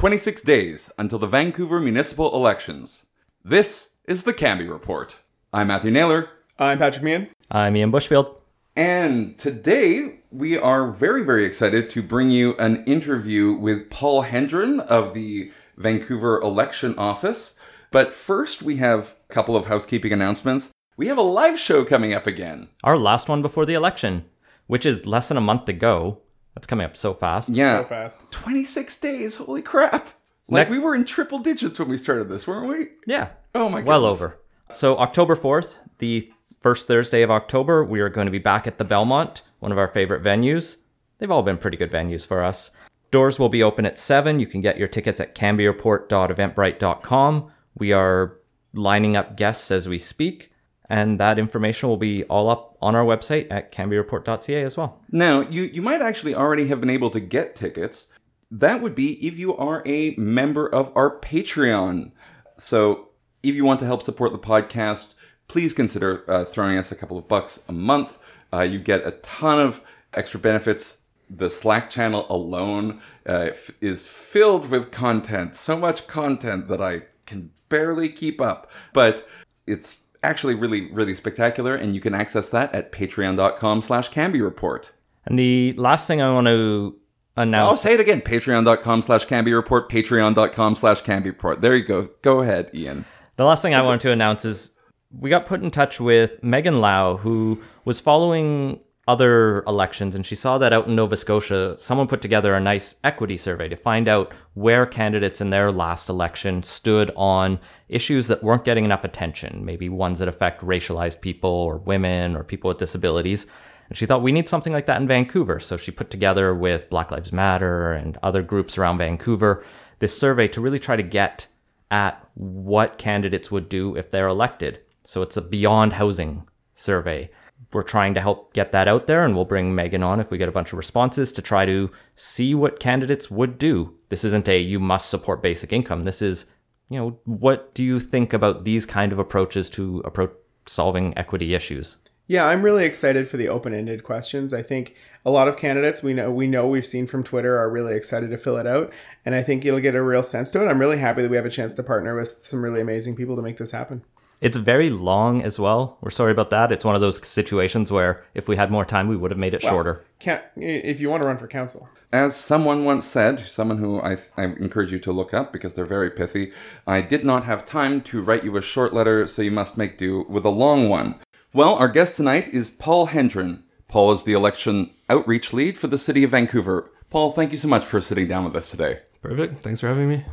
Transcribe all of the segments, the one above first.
are 26 days until the Vancouver municipal elections. This is the Cambie Report. I'm Matthew Naylor, I'm Patrick Meehan. I'm Ian Bushfield. and today we are very, very excited to bring you an interview with Paul Hendren of the Vancouver Election Office. But first, we have a couple of housekeeping announcements. We have a live show coming up again. Our last one before the election, which is less than a month to go. That's coming up so fast. Yeah. So fast. 26 days. Holy crap. Like Next- we were in triple digits when we started this, weren't we? Yeah. Oh my god. Well over. So October 4th, the first Thursday of October, we are going to be back at the Belmont, one of our favorite venues. They've all been pretty good venues for us. Doors will be open at 7. You can get your tickets at cambiereport.eventbrite.com. We are lining up guests as we speak, and that information will be all up on our website at cambiereport.ca as well. Now, you, you might actually already have been able to get tickets. That would be if you are a member of our Patreon. So, if you want to help support the podcast, please consider uh, throwing us a couple of bucks a month. Uh, you get a ton of extra benefits. The Slack channel alone uh, f- is filled with content, so much content that I can barely keep up. But it's actually really, really spectacular, and you can access that at patreon.com slash Cambie Report. And the last thing I want to announce... I'll say it again. Patreon.com slash Cambie Report. Patreon.com slash Cambie Report. There you go. Go ahead, Ian. The last thing I wanted to announce is we got put in touch with Megan Lau, who was following other elections, and she saw that out in Nova Scotia, someone put together a nice equity survey to find out where candidates in their last election stood on issues that weren't getting enough attention, maybe ones that affect racialized people or women or people with disabilities. And she thought we need something like that in Vancouver. So she put together with Black Lives Matter and other groups around Vancouver this survey to really try to get at what candidates would do if they're elected. So it's a beyond housing survey. We're trying to help get that out there, and we'll bring Megan on if we get a bunch of responses to try to see what candidates would do. This isn't a you must support basic income. This is, you know, what do you think about these kind of approaches to approach solving equity issues? Yeah, I'm really excited for the open-ended questions. I think a lot of candidates we know we know we've seen from Twitter are really excited to fill it out, and I think you'll get a real sense to it. I'm really happy that we have a chance to partner with some really amazing people to make this happen. It's very long as well. We're sorry about that. It's one of those situations where if we had more time, we would have made it shorter. Can't if you want to run for council. As someone once said, someone who I, I encourage you to look up because they're very pithy, I did not have time to write you a short letter, so you must make do with a long one. Well, our guest tonight is Paul Hendren. Paul is the election outreach lead for the city of Vancouver. Paul, thank you so much for sitting down with us today. Perfect. Thanks for having me.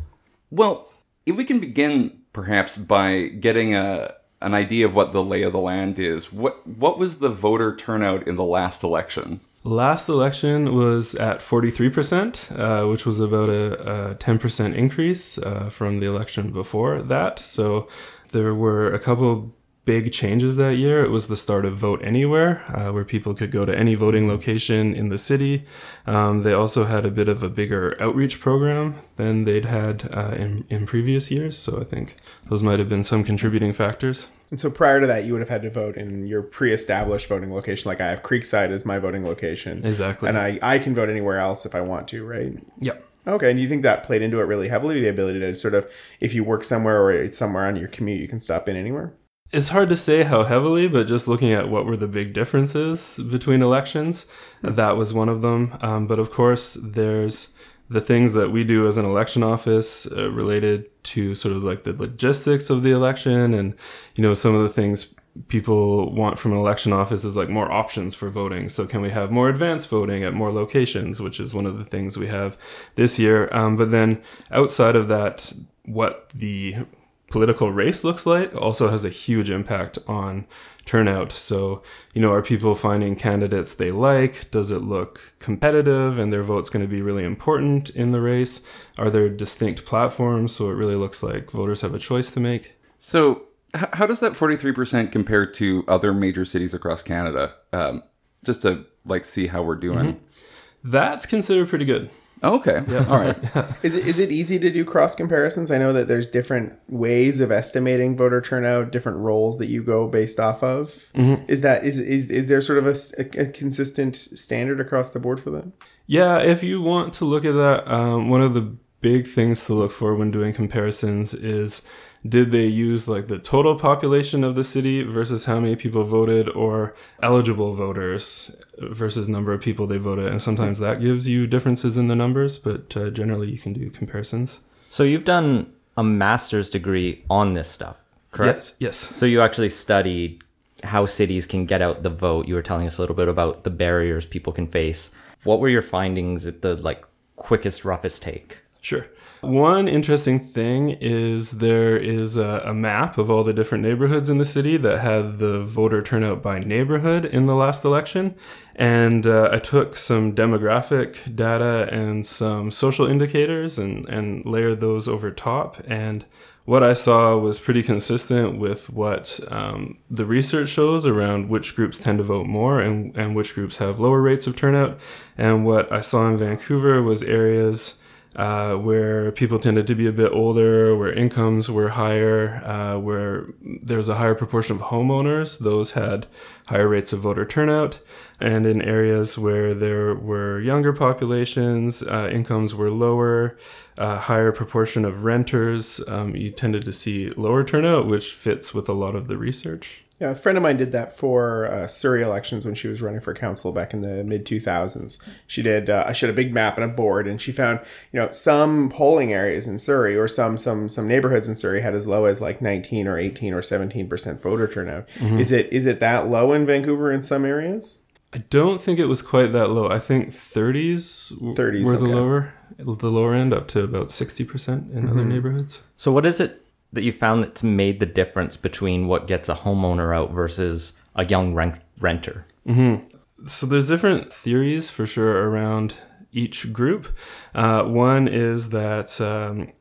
Well, if we can begin perhaps by getting a an idea of what the lay of the land is, what what was the voter turnout in the last election? Last election was at 43%, uh, which was about a, a 10% increase uh, from the election before that. So there were a couple big changes that year. It was the start of Vote Anywhere, uh, where people could go to any voting location in the city. Um, they also had a bit of a bigger outreach program than they'd had uh, in, in previous years. So I think those might have been some contributing factors. And so prior to that, you would have had to vote in your pre-established voting location. Like I have Creekside as my voting location, Exactly. and I I can vote anywhere else if I want to, right? Yep. Okay, and you think that played into it really heavily? The ability to sort of, if you work somewhere or it's somewhere on your commute, you can stop in anywhere. It's hard to say how heavily, but just looking at what were the big differences between elections, that was one of them. Um, but of course, there's the things that we do as an election office uh, related to sort of like the logistics of the election and, you know, some of the things people want from an election office is like more options for voting. So can we have more advanced voting at more locations, which is one of the things we have this year. Um, but then outside of that, what the political race looks like also has a huge impact on turnout. So, you know, are people finding candidates they like? Does it look competitive and their vote's going to be really important in the race? Are there distinct platforms so it really looks like voters have a choice to make? So, how does that 43% compare to other major cities across Canada? Um, just to like see how we're doing. That's considered pretty good. Okay. All right. Is it is it easy to do cross comparisons? I know that there's different ways of estimating voter turnout, different roles that you go based off of. Is that is is is there sort of a consistent standard across the board for that? Yeah, if you want to look at that, um, one of the big things to look for when doing comparisons is did they use like the total population of the city versus how many people voted or eligible voters versus number of people they voted and sometimes that gives you differences in the numbers but uh, generally you can do comparisons So you've done a master's degree on this stuff, correct? yes yes So you actually studied how cities can get out the vote. You were telling us a little bit about the barriers people can face. What were your findings at the like quickest, roughest take? Sure. One interesting thing is there is a, a, map of all the different neighborhoods in the city that had the voter turnout by neighborhood in the last election. And uh, I took some demographic data and some social indicators and, and layered those over top. And what I saw was pretty consistent with what um, the research shows around which groups tend to vote more and, and which groups have lower rates of turnout. And what I saw in Vancouver was areas uh, where people tended to be a bit older, where incomes were higher, uh, where there was a higher proportion of homeowners. Those had higher rates of voter turnout. And in areas where there were younger populations, uh, incomes were lower, a higher proportion of renters, um, you tended to see lower turnout, which fits with a lot of the research. Yeah, a friend of mine did that for uh, Surrey elections when she was running for council back in the mid 2000s. She did. Uh, she had a big map and a board, and she found you know some polling areas in Surrey or some some some neighborhoods in Surrey had as low as like 19 or 18 or 17 percent voter turnout. Mm-hmm. Is it is it that low in Vancouver in some areas? I don't think it was quite that low. I think 30s, 30s were the okay. lower the lower end up to about 60% in mm-hmm. other neighborhoods. So what is it that you found that's made the difference between what gets a homeowner out versus a young rent- renter? Mm-hmm. So there's different theories for sure around each group. Uh, one is that um,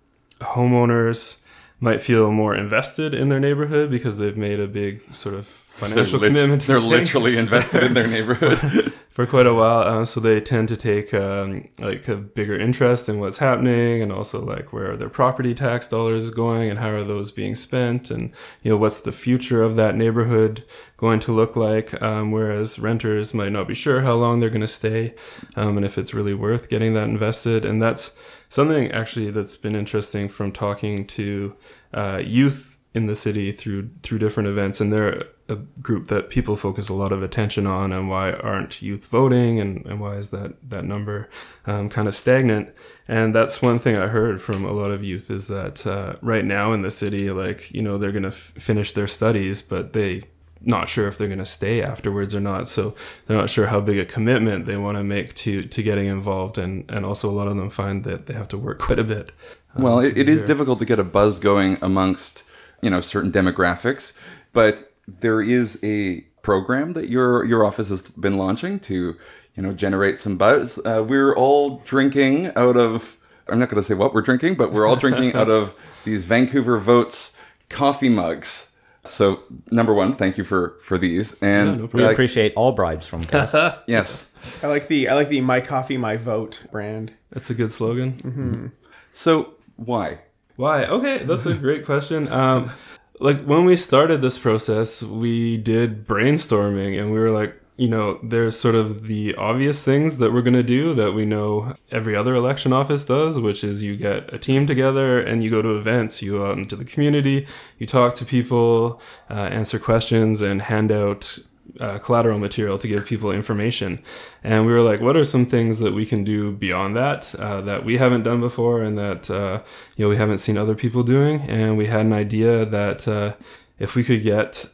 homeowners might feel more invested in their neighborhood because they've made a big sort of financial they're commitment. they're literally invested in their neighborhood for quite a while, uh, so they tend to take um, like a bigger interest in what's happening, and also like where are their property tax dollars going, and how are those being spent, and you know what's the future of that neighborhood going to look like. Um, whereas renters might not be sure how long they're going to stay, um, and if it's really worth getting that invested, and that's something actually that's been interesting from talking to uh, youth in the city through through different events and they're a group that people focus a lot of attention on and why aren't youth voting and, and why is that that number um, kind of stagnant? And that's one thing i heard from a lot of youth is that uh, right now in the city like you know they're going to f- finish their studies but they not sure if they're going to stay afterwards or not. So they're not sure how big a commitment they want to make to to getting involved and and also a lot of them find that they have to work quite a bit um, well it, it is difficult to get a buzz going amongst you know certain demographics but there is a program that your your office has been launching to you know generate some buzz. Uh, we're all drinking out of i'm not going to say what we're drinking but we're all drinking out of these vancouver votes coffee mugs. So number one thank you for for these and yeah, no we appreciate all bribes from guests. Yes. I like the i like the my coffee my vote brand. That's a good slogan. Mm-hmm. so why why? Okay, that's a great question. Um, like when we started this process, we did brainstorming and we were like, you know, there's sort of the obvious things that we're going to do that we know every other election office does, which is you get a team together and you go to events, you go out into the community, you talk to people, uh, answer questions, and hand out uh, collateral material to give people information. And we were like, what are some things that we can do beyond that uh, that we haven't done before and that uh, you know we haven't seen other people doing? And we had an idea that uh, if we could get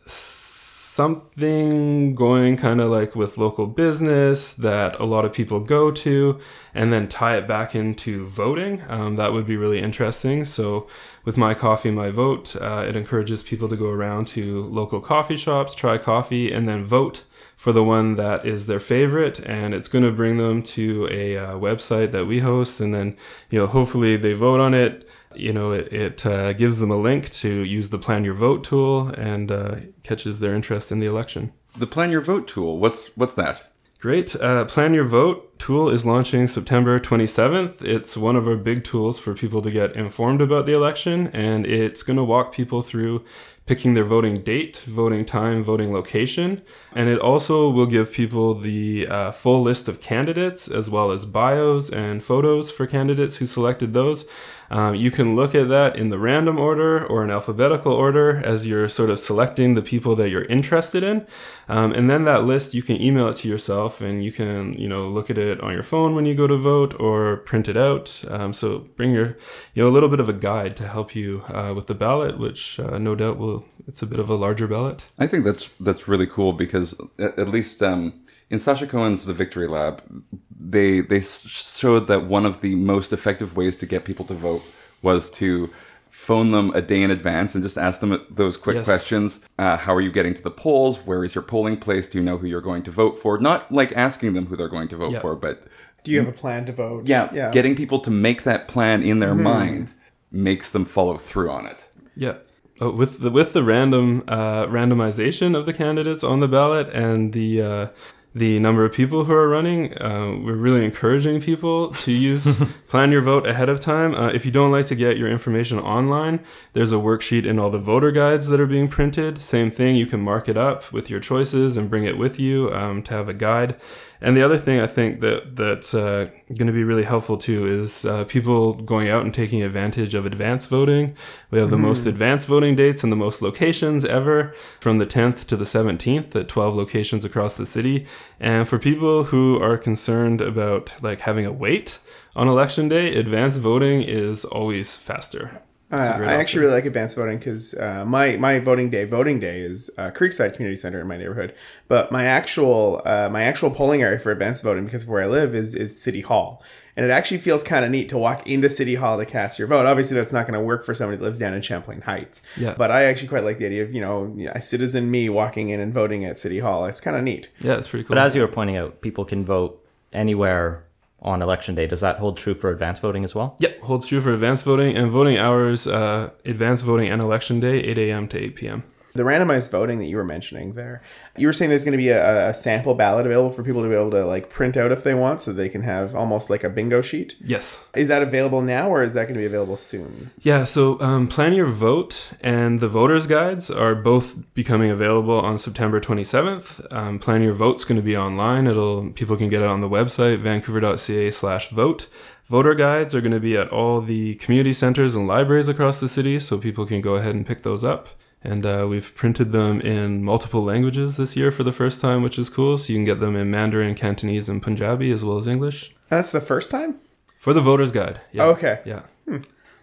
something going kind of like with local business that a lot of people go to and then tie it back into voting. Um, that would be really interesting. So with my coffee my vote uh, it encourages people to go around to local coffee shops try coffee and then vote for the one that is their favorite. And it's going to bring them to a uh, website that we host and then you know hopefully they vote on it you know, it, it uh, gives them a link to use the Plan Your Vote tool and uh, catches their interest in the election. The Plan Your Vote tool, what's what's that? Great. Uh, Plan Your Vote tool is launching September 27th. It's one of our big tools for people to get informed about the election, and it's going to walk people through picking their voting date, voting time, voting location. And it also will give people the uh, full list of candidates as well as bios and photos for candidates who selected those. Um, you can look at that in the random order or in alphabetical order as you're sort of selecting the people that you're interested in. Um, and then that list, you can email it to yourself and you can, you know, look at it on your phone when you go to vote or print it out. Um, so bring your, you know, a little bit of a guide to help you uh, with the ballot, which uh, no doubt will, it's a bit of a larger ballot. I think that's that's really cool because at, at least um, in Sasha Cohen's The Victory Lab, they they showed that one of the most effective ways to get people to vote was to phone them a day in advance and just ask them those quick Yes. questions. Uh, how are you getting to the polls? Where is your polling place? Do you know who you're going to vote for? Not like asking them who they're going to vote Yeah. for, but Do you have a plan to vote? yeah, yeah. getting people to make that plan in their mind makes them follow through on it. Yeah. Oh, with the with the random uh, randomization of the candidates on the ballot and the uh, the number of people who are running, uh, we're really encouraging people to use plan your vote ahead of time. Uh, if you don't like to get your information online, there's a worksheet in all the voter guides that are being printed. Same thing, you can mark it up with your choices and bring it with you um, to have a guide. And the other thing I think that that's uh, going to be really helpful too is uh, people going out and taking advantage of advance voting. We have the most advanced voting dates and the most locations ever, from the 10th to the 17th at 12 locations across the city. And for people who are concerned about like having a wait on election day, advance voting is always faster. It's a Uh, I option. actually really like advanced voting because uh, my my voting day voting day is uh, Creekside Community Center in my neighborhood. But my actual uh, my actual polling area for advanced voting because of where I live is is City Hall, and it actually feels kind of neat to walk into City Hall to cast your vote. Obviously, that's not going to work for somebody that lives down in Champlain Heights. Yeah. But I actually quite like the idea of you know a citizen me walking in and voting at City Hall. It's kind of neat. Yeah, it's pretty cool. But as you were pointing out, people can vote anywhere on election day. Does that hold true for advance voting as well? Yep, holds true for advanced voting and voting hours, uh, advanced voting and election day, 8 a.m. to 8 p.m. The randomized voting that you were mentioning there, you were saying there's going to be a, a sample ballot available for people to be able to like print out if they want, so they can have almost like a bingo sheet. Yes. Is that available now, or is that going to be available soon? Yeah, so um, Plan Your Vote and the voters' guides are both becoming available on September 27th. Um, Plan Your Vote's going to be online. It'll people can get it on the website vancouver.ca/vote. Voter guides are going to be at all the community centers and libraries across the city, so people can go ahead and pick those up. And uh, we've printed them in multiple languages this year for the first time, which is cool. So you can get them in Mandarin, Cantonese, and Punjabi as well as English That's the first time. for the voters' guide. Yeah. Okay. Yeah.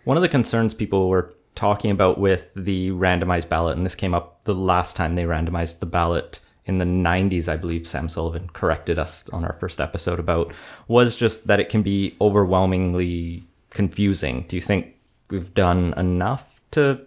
One of the concerns people were talking about with the randomized ballot, and this came up the last time they randomized the ballot in the 90s, I believe Sam Sullivan corrected us on our first episode about, was just that it can be overwhelmingly confusing. Do you think we've done enough to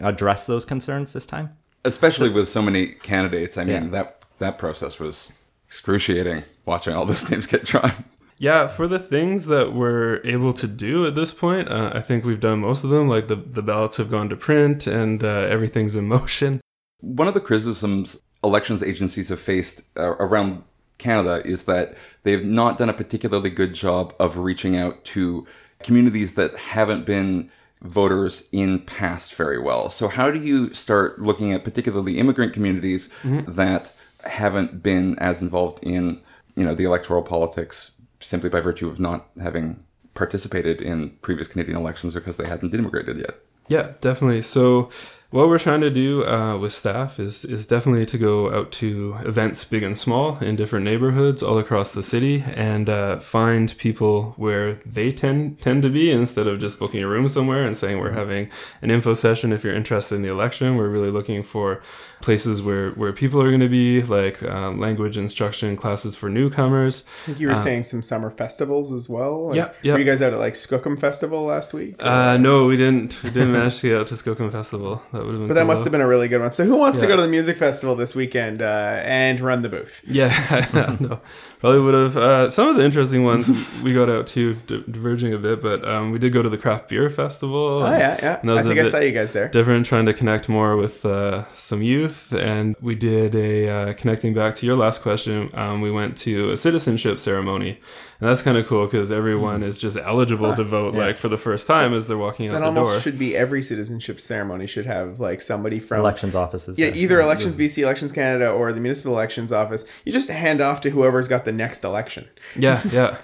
address those concerns this time? especially with so many candidates. I mean, Yeah. that that process was excruciating watching all those names get drawn. Yeah, for the things that we're able to do at this point, uh, I think we've done most of them. Like the, the ballots have gone to print and uh, everything's in motion. One of the criticisms elections agencies have faced uh, around Canada is that they've not done a particularly good job of reaching out to communities that haven't been voters in past very well. So how do you start looking at particularly immigrant communities mm-hmm. that haven't been as involved in, you know, the electoral politics simply by virtue of not having participated in previous Canadian elections because they hadn't immigrated yet? Yeah, definitely. So what we're trying to do uh, with staff is is definitely to go out to events big and small in different neighborhoods all across the city and uh, find people where they tend tend to be instead of just booking a room somewhere and saying we're having an info session if you're interested in the election. We're really looking for places where where people are going to be like uh, language instruction classes for newcomers. I think you were saying some summer festivals as well. Like, Yeah, yeah. Were you guys out at like Skookum Festival last week? Uh, no, we didn't. We didn't manage to get out to Skookum Festival. That would have been. But that must have been a really good one. So who wants to go to the music festival this weekend uh, and run the booth? Yeah, no, probably would have. Uh, some of the interesting ones we got out to, di- diverging a bit, but um, we did go to the craft beer festival. Oh yeah, yeah. And that I was a think I saw you guys there. different, trying to connect more with uh, some youth. And we did a uh, connecting back to your last question. Um, we went to a citizenship ceremony, and that's kind of cool because everyone is just eligible to vote, like for the first time as they're walking out That the almost door. should be every citizenship ceremony should have like somebody from Elections offices. Yeah, there. either Elections BC, Elections Canada, or the Municipal Elections Office. You just hand off to whoever's got the next election. Yeah, yeah.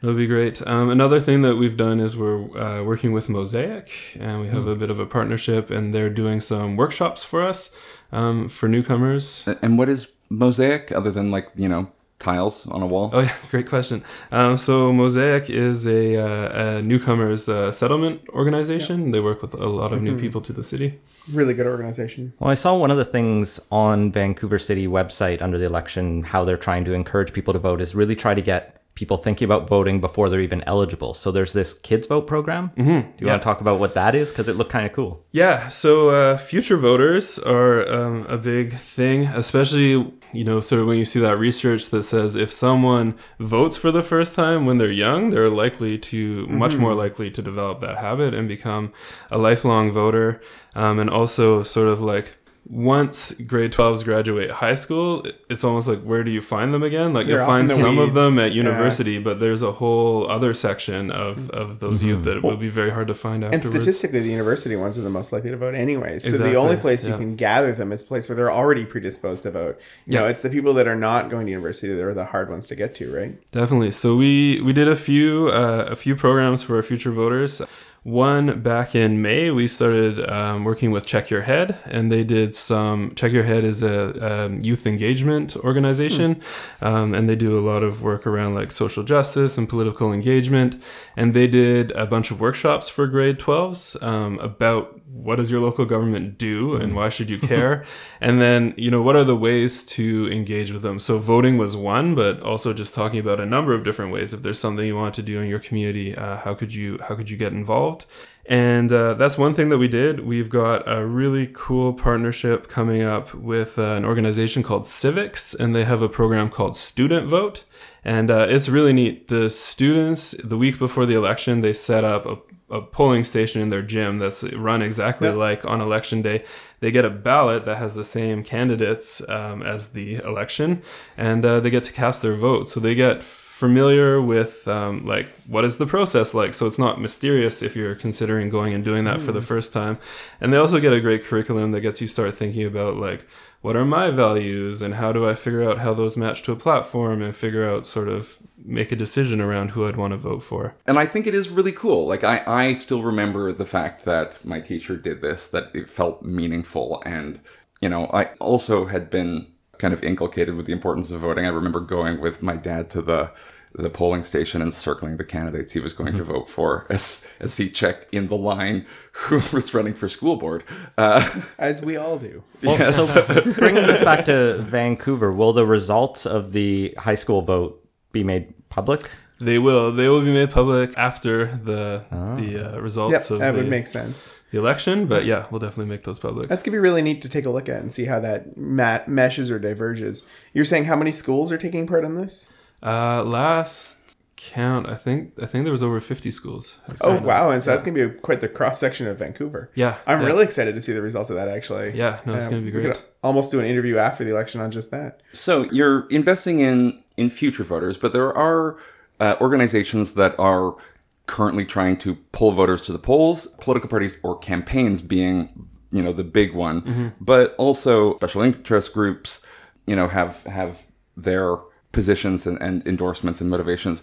That'll be great. Um, another thing that we've done is we're uh, working with Mosaic, and we have a bit of a partnership, and they're doing some workshops for us um, for newcomers. And what is mosaic other than like you know tiles on a wall? Oh yeah, great question. Um, so Mosaic is a, uh, a newcomers uh, settlement organization. They work with a lot of new people to the city. Really good organization. Well, I saw one of the things on Vancouver City website under the election, how they're trying to encourage people to vote is really try to get people thinking about voting before they're even eligible. So there's this kids vote program. Mm-hmm. Do you yeah. want to talk about what that is? Because it looked kind of cool. Yeah, so uh, future voters are um, a big thing, especially you know, sort of when you see that research that says if someone votes for the first time when they're young, they're likely to much more likely to develop that habit and become a lifelong voter, um, and also sort of like. Once grade 12s graduate high school, it's almost like where do you find them again? Like They're you'll find the some of them weeds. at Yeah. university, but there's a whole other section of, of those youth that it will be very hard to find And statistically, the university ones are the most likely to vote anyway. So Exactly, the only place you can gather them is a place where they're already predisposed to vote. You know, Yeah. it's the people that are not going to university that are the hard ones to get to, right? Definitely. So we we did a few uh, a few programs for our future voters. One back in May, we started um, working with Check Your Head, and they did some. Check Your Head is a um, youth engagement organization, um, and they do a lot of work around like social justice and political engagement. And they did a bunch of workshops for grade 12s um, about what does your local government do and why should you care? And then you know what are the ways to engage with them? So voting was one but also just talking about a number of different ways. If there's something you want to do in your community uh, how could you how could you get involved and uh, that's one thing that we did we've got a really cool partnership coming up with uh, an organization called CIVIX and they have a program called student vote and uh, it's really neat the students the week before the election they set up a a polling station in their gym that's run exactly Yeah. like on election day. They get a ballot that has the same candidates um, as the election, and uh, they get to cast their vote. So they get familiar with um, like what is the process like. So it's not mysterious if you're considering going and doing that for the first time. And they also get a great curriculum that gets you start thinking about like what are my values and how do I figure out how those match to a platform and figure out sort of make a decision around who I'd want to vote for. And I think it is really cool. Like I, I still remember the fact that my teacher did this, that it felt meaningful. And, you know, I also had been kind of inculcated with the importance of voting. I remember going with my dad to the the polling station and circling the candidates he was going to vote for as as he checked in the line who was running for school board. Uh, As we all do. Well, Yes. so bringing this back to Vancouver, will the results of the high school vote be made public? They will. They will be made public after the the uh, results Yep, of that the, would make sense. the election. But yeah, we'll definitely make those public. That's gonna be really neat to take a look at and see how that mat- meshes or diverges. You're saying how many schools are taking part in this? Uh, last count, I think I think there was over fifty schools. Oh wow! And so that's gonna be a, quite the cross section of Vancouver. Yeah, I'm yeah. really excited to see the results of that. Actually, Yeah, no, it's Uh, gonna be we great. could almost do an interview after the election on just that. So you're investing in in future voters, but there are uh, organizations that are currently trying to pull voters to the polls. Political parties or campaigns being, you know, the big one, but also special interest groups, you know, have have their positions and, and endorsements and motivations.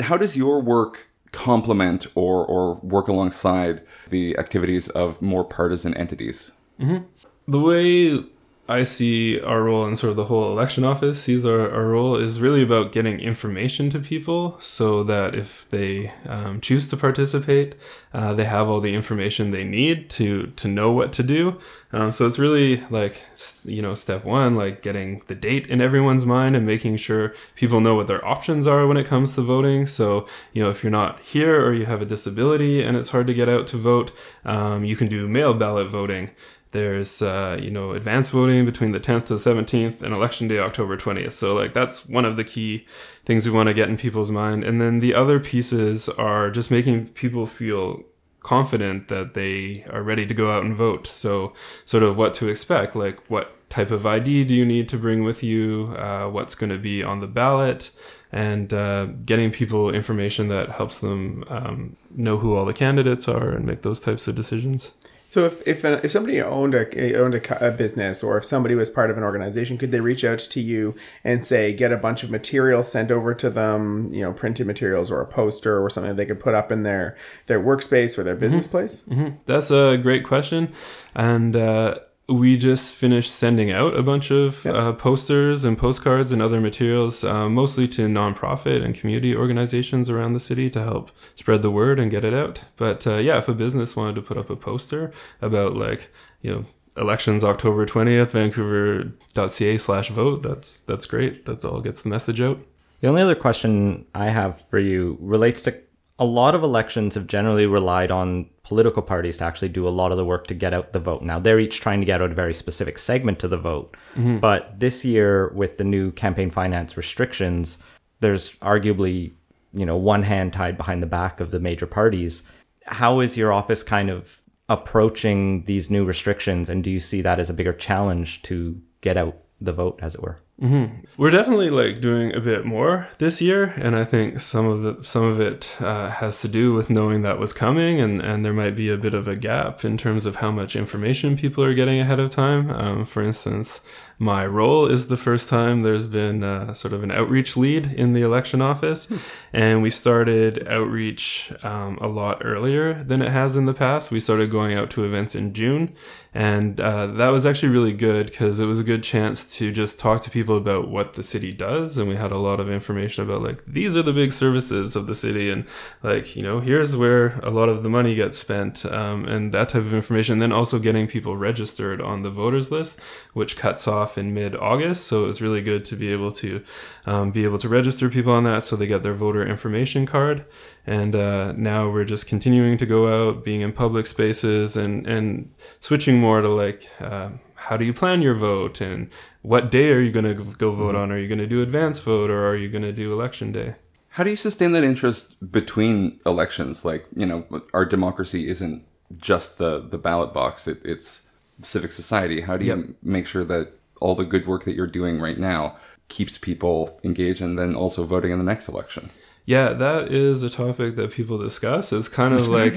How does your work complement or or work alongside the activities of more partisan entities? Mm-hmm. the way I see our role in sort of the whole election office sees our, our role is really about getting information to people so that if they um, choose to participate, uh, they have all the information they need to to know what to do. Um, so it's really like you know step one, like getting the date in everyone's mind and making sure people know what their options are when it comes to voting. So you know if you're not here or you have a disability and it's hard to get out to vote, um, you can do mail ballot voting. There's uh, you know advance voting between the 10th to the 17th and election day October 20th. So like that's one of the key things we want to get in people's mind. And then the other pieces are just making people feel confident that they are ready to go out and vote. So sort of what to expect, like what type of ID do you need to bring with you, uh, what's going to be on the ballot, and uh, getting people information that helps them um, know who all the candidates are and make those types of decisions. So if if, if somebody owned a owned a, a, business or if somebody was part of an organization, could they reach out to you and say get a bunch of materials sent over to them, you know, printed materials or a poster or something they could put up in their their workspace or their business mm-hmm. place? Mm-hmm. That's a great question, and. Uh, we just finished sending out a bunch of yep. uh, posters and postcards and other materials, uh, mostly to nonprofit and community organizations around the city to help spread the word and get it out. But uh, yeah, if a business wanted to put up a poster about like you know elections October twentieth, Vancouver.ca slash vote, that's that's great. That all gets the message out. The only other question I have for you relates to a lot of elections have generally relied on political parties to actually do a lot of the work to get out the vote. Now, they're each trying to get out a very specific segment of the vote. Mm-hmm. But this year, with the new campaign finance restrictions, there's arguably, you know, one hand tied behind the back of the major parties. How is your office kind of approaching these new restrictions? And do you see that as a bigger challenge to get out the vote, as it were? Mm-hmm. We're definitely like doing a bit more this year, and I think some of the some of it uh, has to do with knowing that was coming, and and there might be a bit of a gap in terms of how much information people are getting ahead of time. Um, for instance, my role is the first time there's been uh, sort of an outreach lead in the election office. Hmm. And we started outreach um, a lot earlier than it has in the past. We started going out to events in June. And uh, that was actually really good because it was a good chance to just talk to people about what the city does. And we had a lot of information about, like, these are the big services of the city. And, like, you know, here's where a lot of the money gets spent um, and that type of information. And then also getting people registered on the voters list, which cuts off in mid August. So it was really good to be able to um, be able to register people on that so they get their voter information card. And uh, now we're just continuing to go out, being in public spaces, and and switching more to like. Uh, how do you plan your vote and what day are you going to go vote mm-hmm. on? Are you going to do advance vote or are you going to do election day? How do you sustain that interest between elections? Like you know our democracy isn't just the the ballot box it, it's civic society. How do you yep. make sure that all the good work that you're doing right now keeps people engaged and then also voting in the next election. Yeah, that is a topic that people discuss. It's kind of like,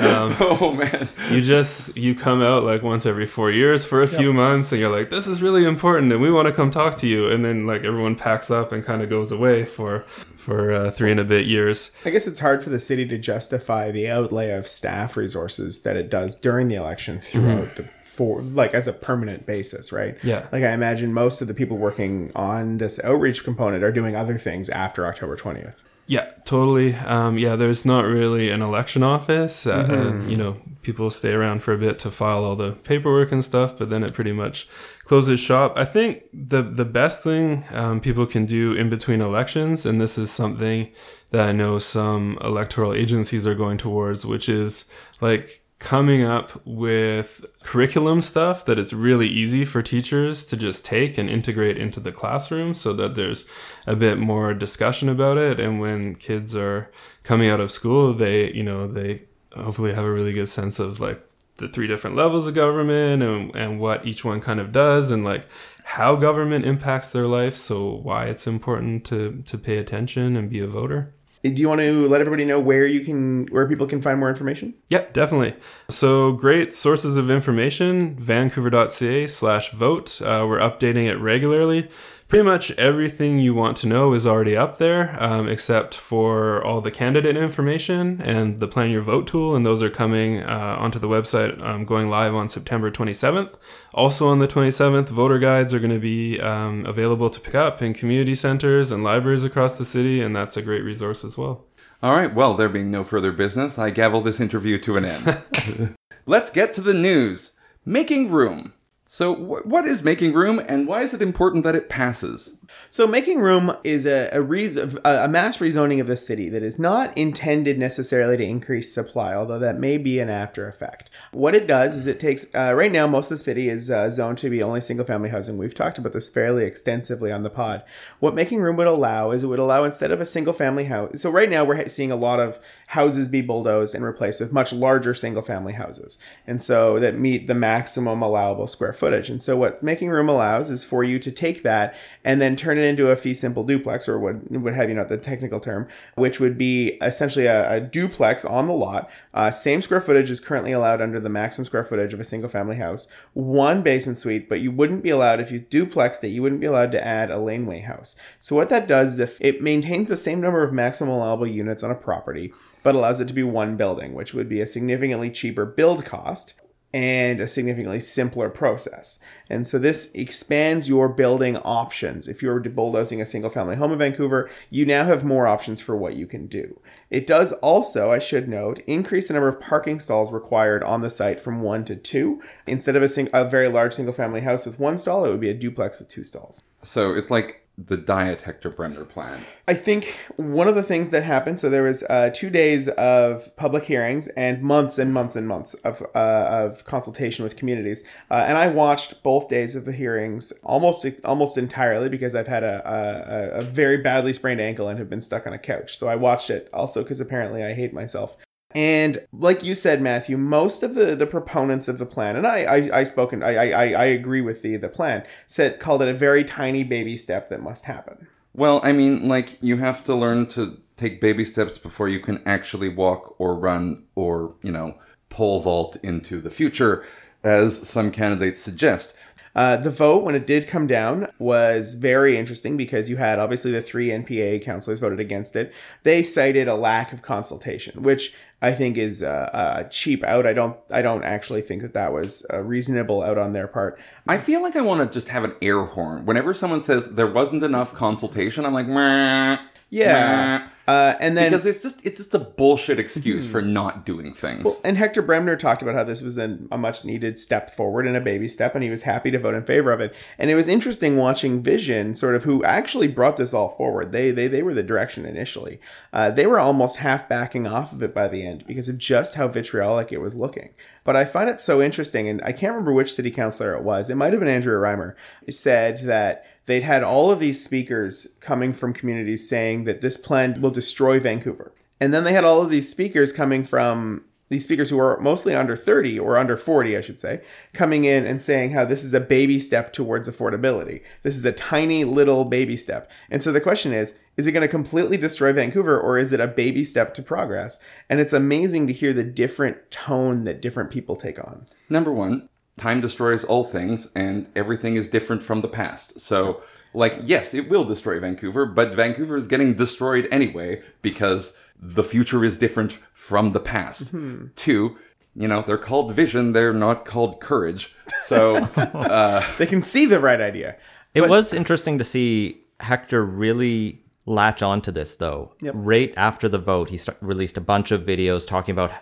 um, oh man, you just you come out like once every four years for a yep. few months, and you're like, this is really important, and we want to come talk to you, and then like everyone packs up and kind of goes away for for uh, three and a bit years. I guess it's hard for the city to justify the outlay of staff resources that it does during the election throughout mm-hmm. the for like as a permanent basis, right? Yeah. Like I imagine most of the people working on this outreach component are doing other things after October 20th. Yeah, totally. Um, yeah, there's not really an election office. Uh, mm-hmm. you know, people stay around for a bit to file all the paperwork and stuff, but then it pretty much closes shop. I think the the best thing um, people can do in between elections, and this is something that I know some electoral agencies are going towards, which is like coming up with curriculum stuff that it's really easy for teachers to just take and integrate into the classroom so that there's a bit more discussion about it. And when kids are coming out of school they you know they hopefully have a really good sense of like the three different levels of government and, and what each one kind of does and like how government impacts their life. So why it's important to to pay attention and be a voter do you want to let everybody know where you can where people can find more information? Yeah definitely. So great sources of information vancouver.ca slash vote. Uh, we're updating it regularly pretty much everything you want to know is already up there, um, except for all the candidate information and the Plan Your Vote tool, and those are coming uh, onto the website, um, going live on September 27th. Also on the 27th, voter guides are going to be um, available to pick up in community centers and libraries across the city, and that's a great resource as well. All right, well, there being no further business, I gavel this interview to an end. Let's get to the news. Making room. So, wh- what is making room, and why is it important that it passes? So, making room is a a, re- a mass rezoning of the city that is not intended necessarily to increase supply, although that may be an after effect. What it does is it takes uh, right now most of the city is uh, zoned to be only single family housing. We've talked about this fairly extensively on the pod. What making room would allow is it would allow instead of a single family house. So right now we're seeing a lot of houses be bulldozed and replaced with much larger single family houses, and so that meet the maximum allowable square footage. And so what making room allows is for you to take that and then turn it into a fee simple duplex, or what would have you know the technical term, which would be essentially a, a duplex on the lot. Uh, same square footage is currently allowed under the maximum square footage of a single family house. One basement suite, but you wouldn't be allowed if you duplexed it. You wouldn't be allowed to add a laneway house. So what that does is if it maintains the same number of maximum allowable units on a property, but allows it to be one building, which would be a significantly cheaper build cost and a significantly simpler process. And so this expands your building options. If you're bulldozing a single family home in Vancouver, you now have more options for what you can do. It does also, I should note, increase the number of parking stalls required on the site from one to two. Instead of a, sing- a very large single family house with one stall, it would be a duplex with two stalls. So, it's like the diet Hector Bremner plan. I think one of the things that happened. So there was uh, two days of public hearings and months and months and months of uh, of consultation with communities. Uh, and I watched both days of the hearings almost almost entirely because I've had a, a, a very badly sprained ankle and have been stuck on a couch. So I watched it also because apparently I hate myself. And like you said, Matthew, most of the, the proponents of the plan, and I I, I spoken I, I I agree with the the plan, said called it a very tiny baby step that must happen. Well, I mean, like, you have to learn to take baby steps before you can actually walk or run or, you know, pole vault into the future, as some candidates suggest. Uh, the vote, when it did come down, was very interesting because you had obviously the three NPA councillors voted against it. They cited a lack of consultation, which I think is uh, a cheap out. I don't. I don't actually think that that was uh, reasonable out on their part. I feel like I want to just have an air horn. Whenever someone says there wasn't enough consultation, I'm like, Meh, Yeah. meh." Uh, and then because it's just it's just a bullshit excuse for not doing things. And Hector Bremner talked about how this was an, a much needed step forward and a baby step, and he was happy to vote in favor of it. And it was interesting watching Vision, sort of who actually brought this all forward. They they they were the direction initially. Uh, they were almost half backing off of it by the end because of just how vitriolic it was looking. But I find it so interesting, and I can't remember which city councilor it was. It might have been Andrea Reimer. Said that they'd had all of these speakers coming from communities saying that this plan will destroy Vancouver. And then they had all of these speakers coming from these speakers who are mostly under 30 or under 40, I should say, coming in and saying how this is a baby step towards affordability. This is a tiny little baby step. And so the question is is it going to completely destroy Vancouver or is it a baby step to progress? And it's amazing to hear the different tone that different people take on. Number one, time destroys all things, and everything is different from the past. So, like, yes, it will destroy Vancouver, but Vancouver is getting destroyed anyway because the future is different from the past. Hmm. Two, you know, they're called vision, they're not called courage. So, uh, They can see the right idea. It But- was interesting to see Hector really latch onto this, though. Yep. Right after the vote, he st- released a bunch of videos talking about,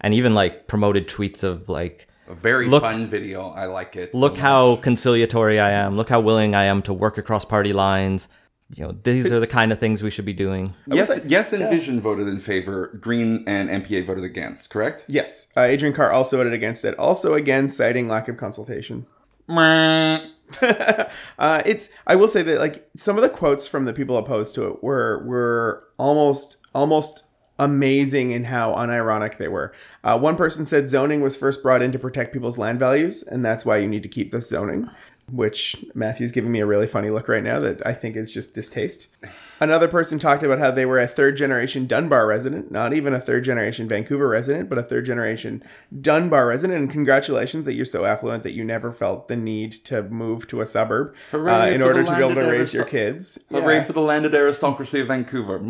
and even like promoted tweets of like, a very Look- fun video. I like it. look much. how conciliatory I am. Look how willing I am to work across party lines. You know, these are the kind of things we should be doing. Yes, say- yes, and Vision voted in favor. Green and NPA voted against. Correct? Yes, uh, Adriane Carr also voted against it. Also, again, citing lack of consultation. Meh. Uh, it's I will say that like some of the quotes from the people opposed to it were were almost almost amazing in how unironic they were. Uh, one person said zoning was first brought in to protect people's land values, and that's why you need to keep this zoning. Which Matthew's giving me a really funny look right now that I think is just distaste. Another person talked about how they were a third generation Dunbar resident, not even a third generation Vancouver resident, but a third generation Dunbar resident. And congratulations that you're so affluent that you never felt the need to move to a suburb uh, in order to be able to raise your kids. Hooray Yeah. for the landed aristocracy of Vancouver.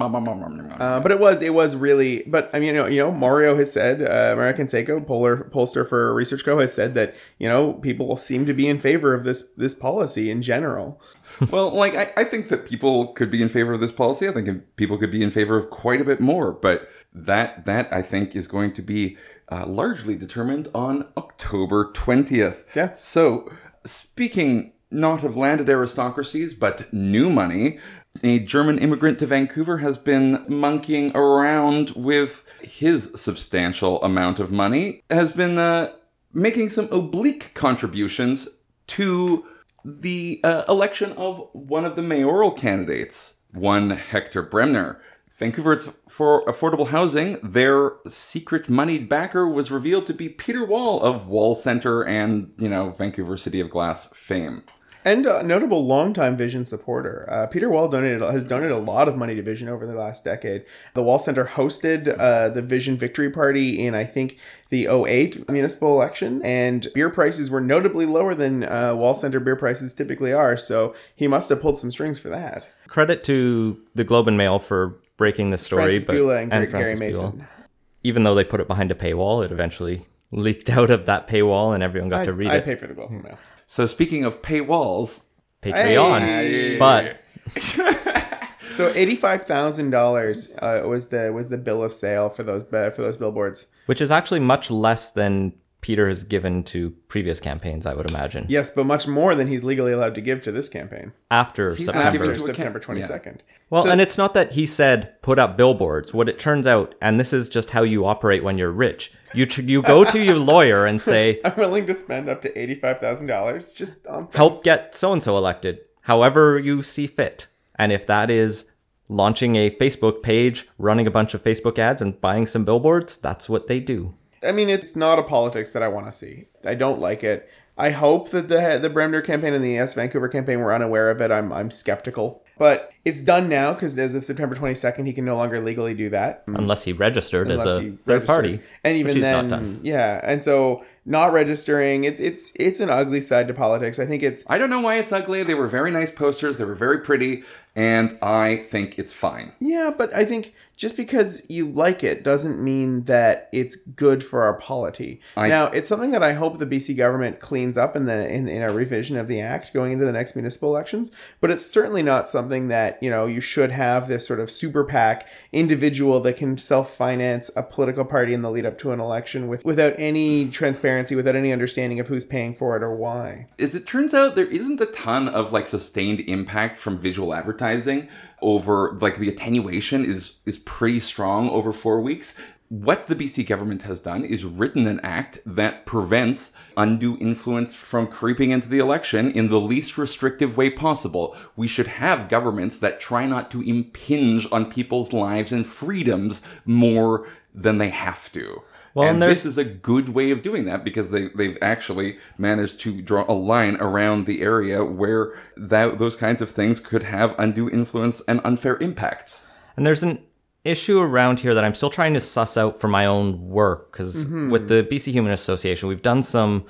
Uh, but it was it was really but I mean you know, you know Mario has said uh, American Seiko polar pollster for Research Co has said that you know people seem to be in favor of this this policy in general. well, like I, I think that people could be in favor of this policy. I think people could be in favor of quite a bit more, but that that I think is going to be uh, largely determined on October twentieth. Yeah. So speaking not of landed aristocracies, but new money. A German immigrant to Vancouver has been monkeying around with his substantial amount of money, has been uh, making some oblique contributions to the uh, election of one of the mayoral candidates, one Hector Bremner. Vancouver's for affordable housing, their secret moneyed backer was revealed to be Peter Wall of Wall Center and, you know, Vancouver City of Glass fame. And a notable longtime Vision supporter. Uh, Peter Wall donated has donated a lot of money to Vision over the last decade. The Wall Center hosted uh, the Vision Victory Party in I think the 08 municipal election, and beer prices were notably lower than uh, Wall Center beer prices typically are. So he must have pulled some strings for that. Credit to the Globe and Mail for breaking the story, Frances but Bula and, Gary Frances Mason. Bula. Even though they put it behind a paywall, it eventually leaked out of that paywall, and everyone got I, to read I it. I pay for the Globe and Mail. So speaking of paywalls, Patreon, Hey! but So eighty-five thousand dollars uh, was the was the bill of sale for those uh, for those billboards. which is actually much less than Peter has given to previous campaigns, I would imagine. Yes, but much more than he's legally allowed to give to this campaign After not September. after to a cam- September twenty second. Well, So- and it's not that he said put up billboards. What it turns out, and this is just how you operate when you're rich. You tr- you go to your lawyer and say, I'm willing to spend up to eighty-five thousand dollars just on help get so and so elected, however you see fit. And if that is launching a Facebook page, running a bunch of Facebook ads, and buying some billboards, that's what they do. I mean, it's not a politics that I want to see. I don't like it. I hope that the the Bremner campaign and the Yes Vancouver campaign were unaware of it. I'm I'm skeptical, but it's done now because as of September 22nd, he can no longer legally do that. Mm. Unless he registered unless as a he third party, and even which he's then, not done. yeah. And so not registering, it's it's it's an ugly side to politics. I think it's I don't know why it's ugly. They were very nice posters. They were very pretty, and I think it's fine. Yeah, but I think just because you like it doesn't mean that it's good for our polity. I- now, it's something that I hope the BC government cleans up in the in, in a revision of the act going into the next municipal elections. But it's certainly not something that you know you should have this sort of super PAC individual that can self finance a political party in the lead up to an election with without any transparency, without any understanding of who's paying for it or why. As it turns out, there isn't a ton of like sustained impact from visual advertising over like the attenuation is is pretty strong over four weeks. What the BC government has done is written an act that prevents undue influence from creeping into the election in the least restrictive way possible. We should have governments that try not to impinge on people's lives and freedoms more than they have to. Well, and and this is a good way of doing that because they, they've actually managed to draw a line around the area where that, those kinds of things could have undue influence and unfair impacts. And there's an issue around here that I'm still trying to suss out for my own work because mm-hmm. with the BC Humanist Association, we've done some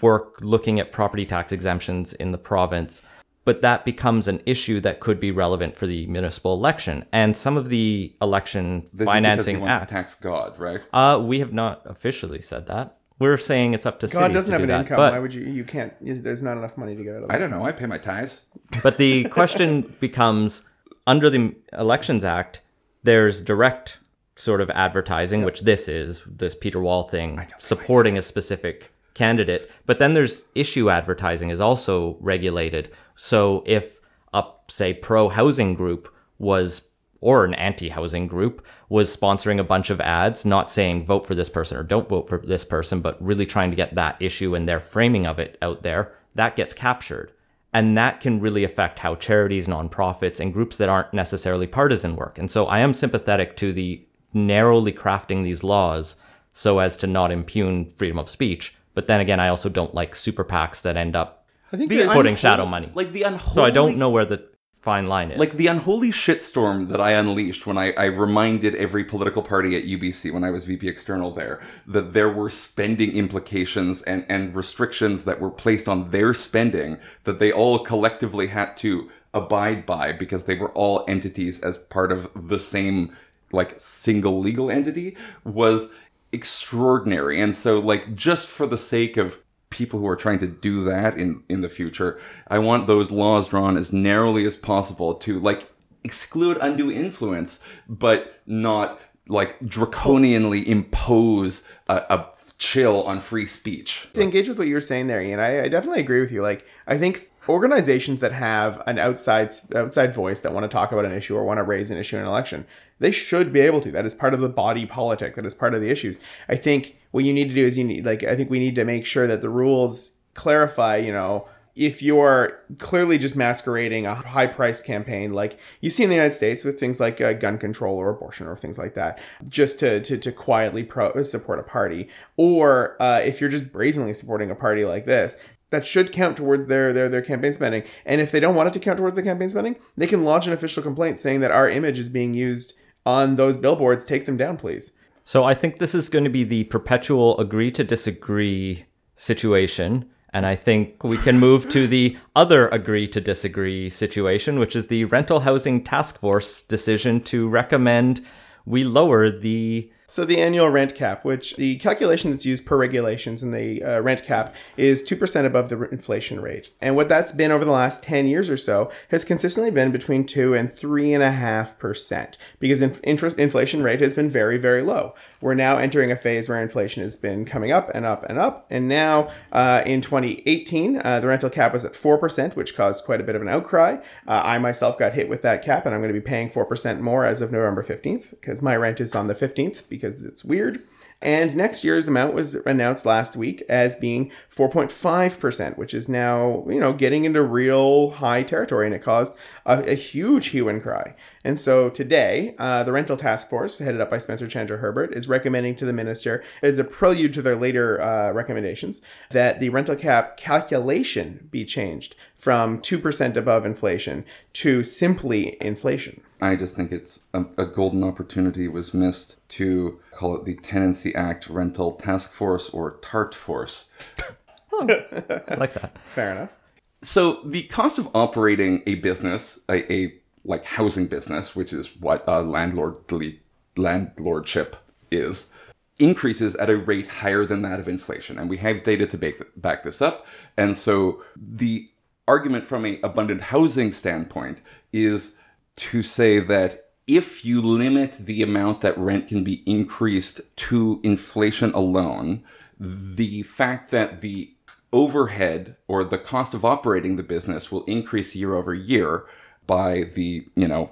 work looking at property tax exemptions in the province, but that becomes an issue that could be relevant for the municipal election. And some of the election This financing because he wants act. to tax God, right? Uh, we have not officially said that. We're saying it's up to God cities doesn't to have do an that. income. but Why would you? You can't. There's not enough money to get out of it. I don't know. I pay my tithes. But the question becomes under the Elections Act, there's direct sort of advertising, which this is, this Peter Wall thing, supporting a specific candidate. But then there's issue advertising is also regulated. So if a, say, pro housing group was, or an anti housing group was sponsoring a bunch of ads, not saying vote for this person or don't vote for this person, but really trying to get that issue and their framing of it out there, that gets captured. And that can really affect how charities, nonprofits, and groups that aren't necessarily partisan work. And so I am sympathetic to the narrowly crafting these laws so as to not impugn freedom of speech. But then again, I also don't like super PACs that end up I think The Putting shadow money. Like the unholy. So I don't know where the fine line is. Like the unholy shitstorm that I unleashed when I, I reminded every political party at UBC when I was VP External there that there were spending implications and, and restrictions that were placed on their spending that they all collectively had to abide by because they were all entities as part of the same like single legal entity was extraordinary. And so like just for the sake of people who are trying to do that in in the future i want those laws drawn as narrowly as possible to like exclude undue influence but not like draconianly impose a, a chill on free speech to engage with what you were saying there, Ian, I, I definitely agree with you. Like, I think organizations that have an outside outside voice that want to talk about an issue or want to raise an issue in an election, they should be able to. That is part of the body politic. That is part of the issues. I think what you need to do is you need, like, I think we need to make sure that the rules clarify. You know, if you're clearly just masquerading a high price campaign like you see in the United States with things like uh, gun control or abortion or things like that, just to, to, to quietly pro- support a party, or uh, if you're just brazenly supporting a party like this, that should count towards their, their their campaign spending. And if they don't want it to count towards the campaign spending, they can launch an official complaint saying that our image is being used on those billboards. Take them down, please. So I think this is going to be the perpetual agree to disagree situation. And I think we can move to the other agree to disagree situation, which is the Rental Housing Task Force decision to recommend we lower the So the annual rent cap, which the calculation that's used per regulations in the uh, rent cap is 2% above the inflation rate. And what that's been over the last 10 years or so has consistently been between 2 and 3.5% because in- interest inflation rate has been very, very low. We're now entering a phase where inflation has been coming up and up and up. And now uh, in 2018, uh, the rental cap was at 4%, which caused quite a bit of an outcry. Uh, I myself got hit with that cap and I'm going to be paying 4% more as of November 15th because my rent is on the 15th because it's weird. And next year's amount was announced last week as being 4.5%, which is now, you know, getting into real high territory. And it caused a, a huge hue and cry. And so today, uh, the rental task force, headed up by Spencer Chandra Herbert, is recommending to the minister, as a prelude to their later uh, recommendations, that the rental cap calculation be changed from 2% above inflation to simply inflation. I just think it's a, a golden opportunity was missed to call it the Tenancy Act Rental Task Force or TART Force. Oh. I like that. Fair enough. So the cost of operating a business, a, a like housing business, which is what a landlordly landlordship is, increases at a rate higher than that of inflation, and we have data to back, back this up. And so the argument from a abundant housing standpoint is to say that if you limit the amount that rent can be increased to inflation alone, the fact that the overhead or the cost of operating the business will increase year over year by the, you know,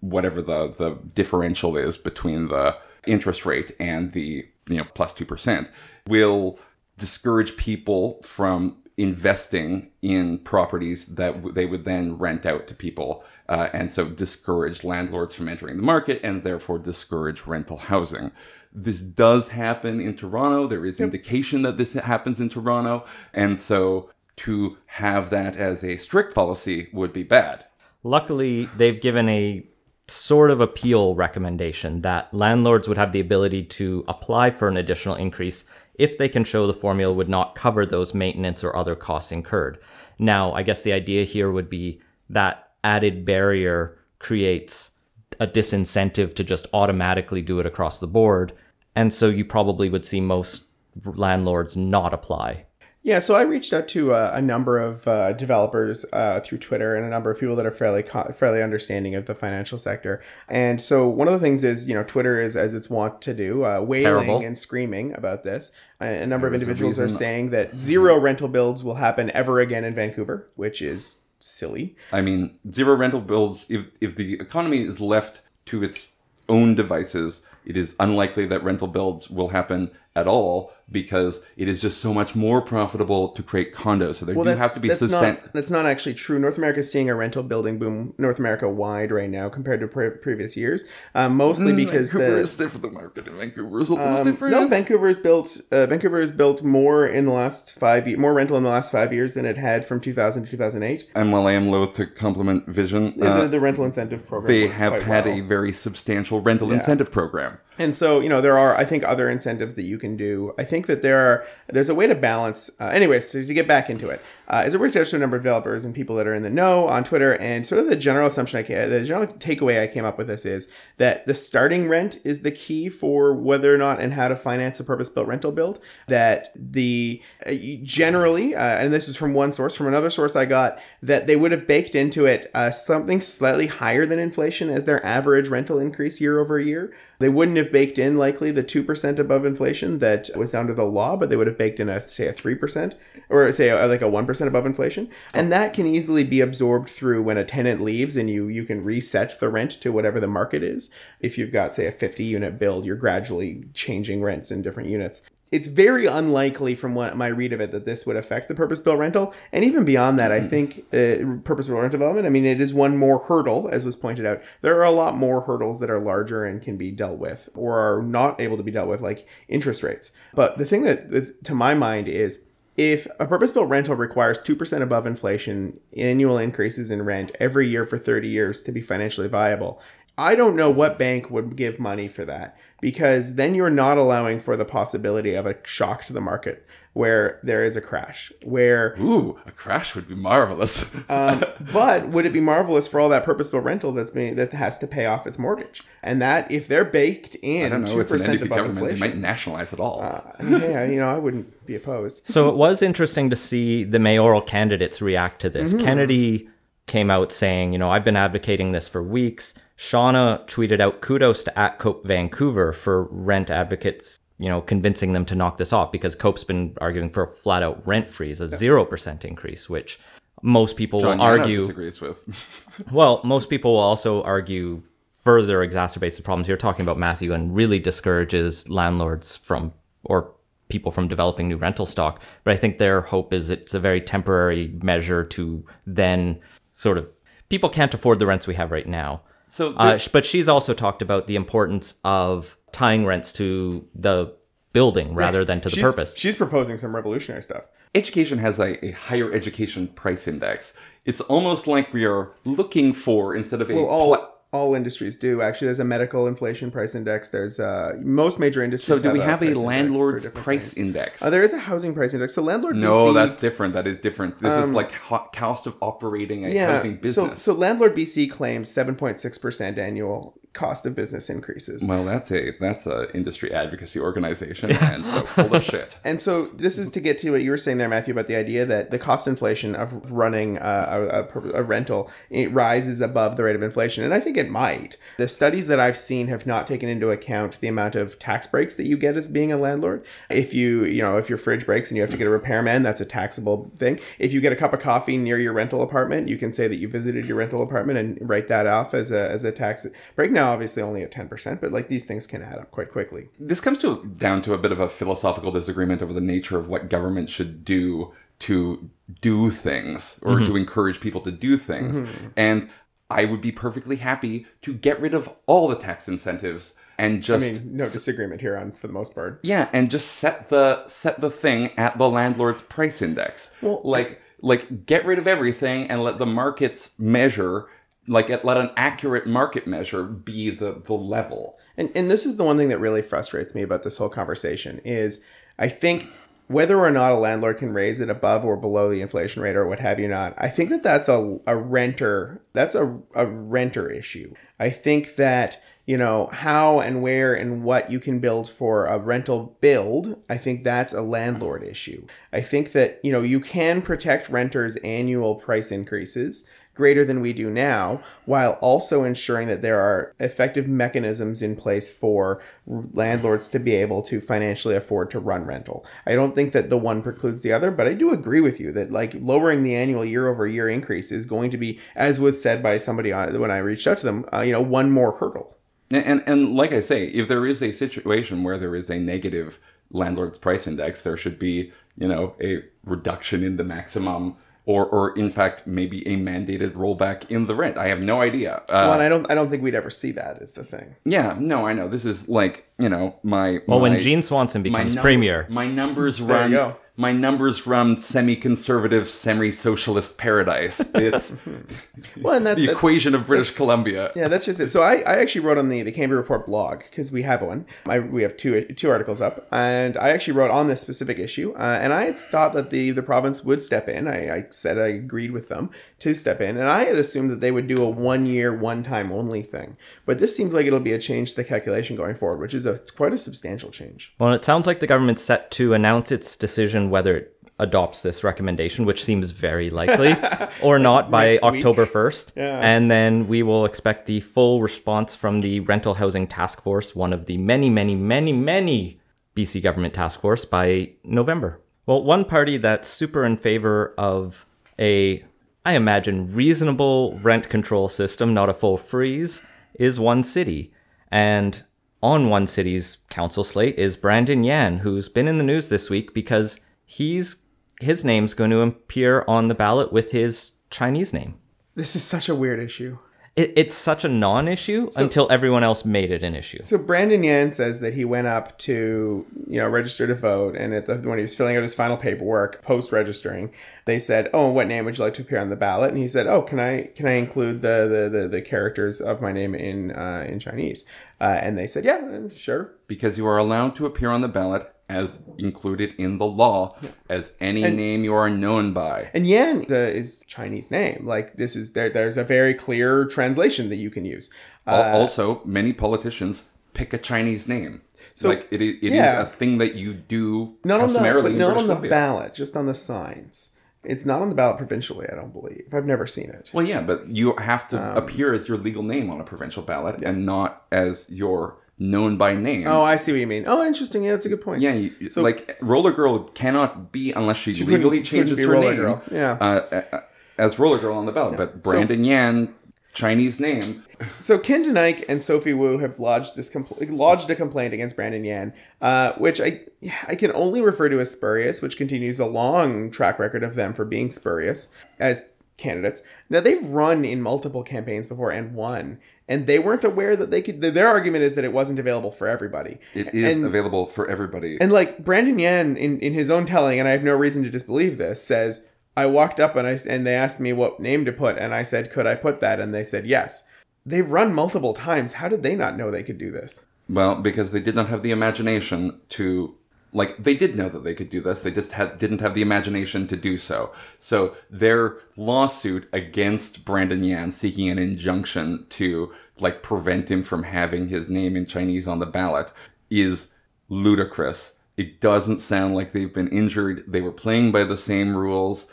whatever the, the differential is between the interest rate and the, you know, plus 2% will discourage people from investing in properties that w- they would then rent out to people uh, and so discourage landlords from entering the market and therefore discourage rental housing. This does happen in toronto. There is indication that this happens in toronto and so to have that as a strict policy would be bad. Luckily, they've given a sort of appeal recommendation that landlords would have the ability to apply for an additional increase if they can show the formula would not cover those maintenance or other costs incurred. Now, I guess the idea here would be that added barrier creates a disincentive to just automatically do it across the board. And so you probably would see most landlords not apply. Yeah, so I reached out to uh, a number of uh, developers uh, through Twitter and a number of people that are fairly co- fairly understanding of the financial sector. And so one of the things is, you know, Twitter is as it's wont to do, uh, wailing Terrible. and screaming about this. A, number of There a individuals are saying that zero rental builds will happen ever again in Vancouver, which is silly. I mean, zero rental bills, if, if the economy is left to its own devices, it is unlikely that rental builds will happen at all because it is just so much more profitable to create condos. So there do have to be that's sustain. not that's not actually true. North America is seeing a rental building boom, North America wide right now compared to pre- previous years, um, mostly because Vancouver the is different. The market in Vancouver is a little um, different. no, Vancouver Vancouver's built. Uh, Vancouver has built more in the last five, more rental in the last five years than it had from 2000 to 2008. and while I am loath to compliment Vision, The- uh, the, the rental incentive program. they have had well. a very substantial rental incentive program. And so, you know, there are, I think, other incentives that you can do. I think that there are, there's a way to balance. Uh, anyways, so to get back into it, uh, as I reached out to a number of developers and people that are in the know on Twitter, and sort of the general assumption I came, the general takeaway I came up with this is that the starting rent is the key for whether or not and how to finance a purpose-built rental build. That the uh, generally, uh, and this is from one source, from another source I got that they would have baked into it uh, something slightly higher than inflation as their average rental increase year over year. They wouldn't have baked in likely the 2% above inflation that was under the law, but they would have baked in a, say, a 3% or say a, like a 1% above inflation. And that can easily be absorbed through when a tenant leaves and you, you can reset the rent to whatever the market is. If you've got, say, a 50 unit build, you're gradually changing rents in different units it's very unlikely from what my read of it that this would affect the purpose built rental. And even beyond that i think uh, purpose built rental development i mean it is one more hurdle as was pointed out. There are a lot more hurdles that are larger and can be dealt with or are not able to be dealt with like interest rates. But the thing that that to my mind is if a purpose built rental requires 2% above inflation annual increases in rent every year for 30 years to be financially viable, I don't know what bank would give money for that because then you're not allowing for the possibility of a shock to the market where there is a crash. Where, Ooh, a crash would be marvelous. um, but would it be marvelous for all that purpose built rental that's being that has to pay off its mortgage? And that if they're baked in I don't know. two It's an percent NDP above government. They might nationalize it all. uh, yeah, you know, I wouldn't be opposed. So it was interesting to see the mayoral candidates react to this. Kennedy came out saying, you know, I've been advocating this for weeks. Shauna tweeted out kudos to at Cope Vancouver for rent advocates, you know, convincing them to knock this off because Cope's been arguing for a flat out rent freeze, a zero percent increase, which most people John will argue. disagrees with. Well, most people will also argue further exacerbates the problems you're talking about, Matthew, and really discourages landlords from or people from developing new rental stock. But I think their hope is it's a very temporary measure to then sort of people can't afford the rents we have right now. So Uh, but she's also talked about the importance of tying rents to the building rather than to the she's, purpose. She's proposing some revolutionary stuff. education has a, a higher education price index. It's almost like we are looking for instead of a Well, all pla- all industries do actually. There's a medical inflation price index. There's uh, most major industries so do we have a price landlord's different price things. index? Uh, there is a housing price index. So landlord. no, BC, that's different. That is different. This is like cost of operating a yeah. housing business. So so landlord BC claims 7.6 percent annual cost of business increases. well, that's a that's a industry advocacy organization, and so full of shit. And so this is to get to what you were saying there, Matthew, about the idea that the cost inflation of running a, a, a rental it rises above the rate of inflation, and I think it might. The studies that I've seen have not taken into account the amount of tax breaks that you get as being a landlord. If you, you know, if your fridge breaks and you have to get a repairman, that's a taxable thing. If you get a cup of coffee near your rental apartment, you can say that you visited your rental apartment and write that off as a as a tax break. Now, obviously, only at ten percent, but like these things can add up quite quickly. This comes to down to a bit of a philosophical disagreement over the nature of what government should do to do things or mm-hmm. to encourage people to do things. Mm-hmm. And I would be perfectly happy to get rid of all the tax incentives and just I just mean, no disagreement here on for the most part. yeah, and just set the set the thing at the landlord's price index. Well- like like get rid of everything and let the markets measure like let an accurate market measure be the the level. And and this is the one thing that really frustrates me about this whole conversation is I think whether or not a landlord can raise it above or below the inflation rate or what have you not, I think that that's a, a renter that's a, a renter issue. I think that you know how and where and what you can build for a rental build i think that's a landlord issue i think that you know you can protect renters annual price increases greater than we do now, while also ensuring that there are effective mechanisms in place for landlords to be able to financially afford to run rental. I don't think that the one precludes the other, but I do agree with you that like lowering the annual year over year increase is going to be, as was said by somebody when I reached out to them, uh, you know, one more hurdle. And, and and like I say, if there is a situation where there is a negative landlord's price index, there should be, you know, a reduction in the maximum or, or in fact, maybe a mandated rollback in the rent. I have no idea. Uh, well, and I don't I don't think we'd ever see that is the thing. yeah, no, I know. This is like, you know, my. Well, when my- Jean Swanson my becomes premier, My numbers you run. Go. My numbers run semi-conservative, semi-socialist paradise. It's Well, and that's, the that's- equation of British Columbia. Yeah, that's just it. So I, I actually wrote on the the Cambie Report blog because we have one. I, we have two two articles up, and I actually wrote on this specific issue. Uh, and I had thought that the the province would step in. I, I said I agreed with them to step in, and I had assumed that they would do a one year, one time only thing. But this seems like it'll be a change to the calculation going forward, which is a quite a substantial change. well, it sounds like the government's set to announce its decision whether it adopts this recommendation, which seems very likely, or not by Next week. October 1st. Yeah. And then we will expect the full response from the Rental Housing Task Force, one of the many, many, many, many BC government task force by November. Well, one party that's super in favor of a, I imagine, reasonable rent control system, not a full freeze, is One City. And on One City's council slate is Brandon Yan, who's been in the news this week because he's his name's going to appear on the ballot with his Chinese name. This is such a weird issue. It, it's such a non-issue until everyone else made it an issue. So Brandon Yan says that he went up to you know register to vote, and at the, when he was filling out his final paperwork post registering, they said, "Oh, what name would you like to appear on the ballot?" And he said, "Oh, can I can I include the the, the, the characters of my name in uh, in Chinese?" Uh, and they said, "Yeah, sure." because you are allowed to appear on the ballot as included in the law as any name you are known by. And Yan is, a, is Chinese name. Like this is there. There's a very clear translation that you can use. Uh, also, many politicians pick a Chinese name. So, like it, it is yeah. a thing that you do not on the customarily but in not on the ballot, just on the signs. It's not on the ballot provincially. I don't believe. I've never seen it. Well, yeah, but you have to Um, appear as your legal name on a provincial ballot and not as your known by name. Oh, I see what you mean. Oh, interesting. Yeah, that's a good point. yeah, you, like Roller Girl cannot be unless she, couldn't- legally changes her Roller name. Girl, yeah. uh, uh, as Roller Girl on the ballot, but Brandon Yan, Chinese name. So Ken Denike and Sophie Woo have lodged this compl- lodged a complaint against Brandon Yan, uh, which I I can only refer to as spurious, which continues a long track record of them for being spurious as candidates. Now they've run in multiple campaigns before and won, and they weren't aware that they could. Their argument is that it wasn't available for everybody. It is And- available for everybody. And like Brandon Yan, in, in his own telling, and I have no reason to disbelieve this, says, I walked up and I and they asked me what name to put, and I said, could I put that? And they said yes. They've run multiple times. How did they not know they could do this? Well, because they did not have the imagination to like they did know that they could do this. They just had didn't have the imagination to do so. So their lawsuit against Brandon Yan seeking an injunction to like prevent him from having his name in Chinese on the ballot is ludicrous. It doesn't sound like they've been injured. They were playing by the same rules.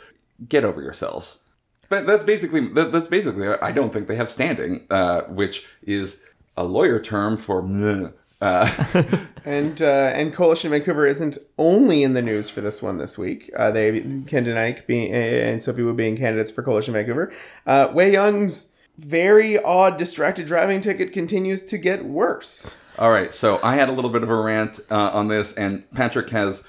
Get over yourselves. But that's basically that, that's basically. I don't think they have standing, uh, which is a lawyer term for. Uh, And uh, and Coalition Vancouver isn't only in the news for this one this week. Uh, they Ken Denike being and Sophie Woo being candidates for Coalition Vancouver. Uh, Wai Young's very odd distracted driving ticket continues to get worse. all right, so I had a little bit of a rant uh, on this, and Patrick has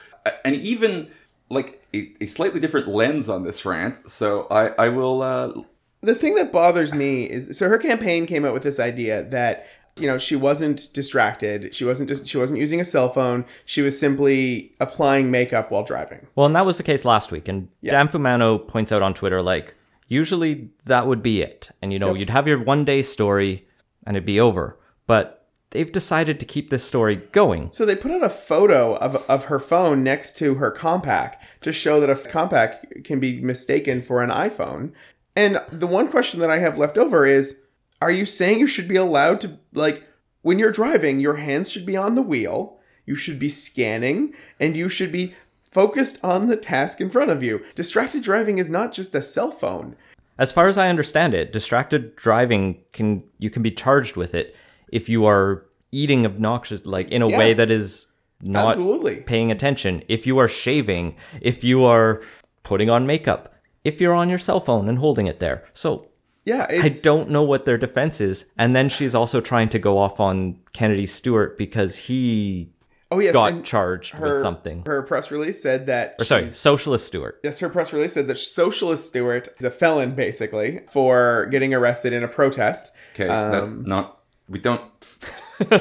an even like a, a slightly different lens on this rant. So I I will. Uh, the thing that bothers me is so her campaign came out with this idea that you know she wasn't distracted she wasn't she wasn't using a cell phone she was simply applying makeup while driving Well, and that was the case last week. And Dan Fumano points out on Twitter, like, usually that would be it. And, you know, you'd have your one day story and it'd be over. But they've decided to keep this story going. so they put out a photo of, of her phone next to her compact to show that a compact can be mistaken for an iphone and the one question that i have left over is are you saying you should be allowed to like when you're driving your hands should be on the wheel you should be scanning and you should be focused on the task in front of you distracted driving is not just a cell phone As far as I understand it, distracted driving can you can be charged with it if you are eating obnoxious like in a way that is not Absolutely. paying attention. If you are shaving, if you are putting on makeup, if you're on your cell phone and holding it there. So yeah I don't know what their defense is. And then she's also trying to go off on Kennedy Stewart because he Oh yes, got charged her, with something. Her press release said that. or sorry, Socialist Stewart. Yes, her press release said that Socialist Stewart is a felon, basically, for getting arrested in a protest. Okay, that's Um, not. We don't.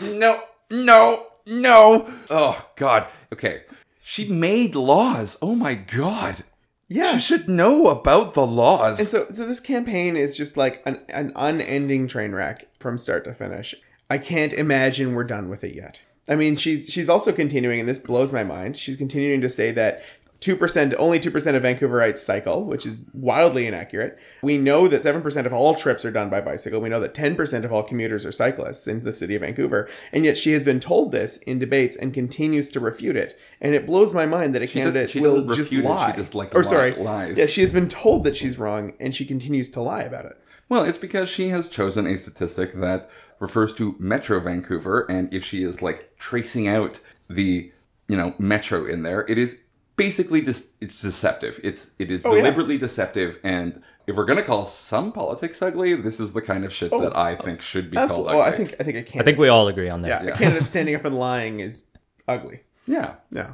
no, no, no. Oh God. Okay, she made laws. Oh my God. Yeah. She should know about the laws. And so, so this campaign is just like an, an unending train wreck from start to finish. I can't imagine we're done with it yet. I mean, she's she's also continuing, and this blows my mind. She's continuing to say that two percent, only two percent of Vancouverites cycle, which is wildly inaccurate. We know that seven percent of all trips are done by bicycle. We know that ten percent of all commuters are cyclists in the city of Vancouver, and yet she has been told this in debates and continues to refute it. And it blows my mind that a did- candidate she will just refute it, she lie. just, like, or sorry, lies. Yeah, she has been told that she's wrong, and she continues to lie about it. Well, it's because she has chosen a statistic that refers to Metro Vancouver, and if she is like tracing out the you know metro in there, it is basically just it's deceptive. It's it is Oh, yeah. deliberately deceptive, and if we're gonna call some politics ugly, this is the kind of shit that I think should be called ugly. Well, I think I think a candidate. I think we all agree on that. yeah, a candidate standing up and lying is ugly. yeah. Yeah.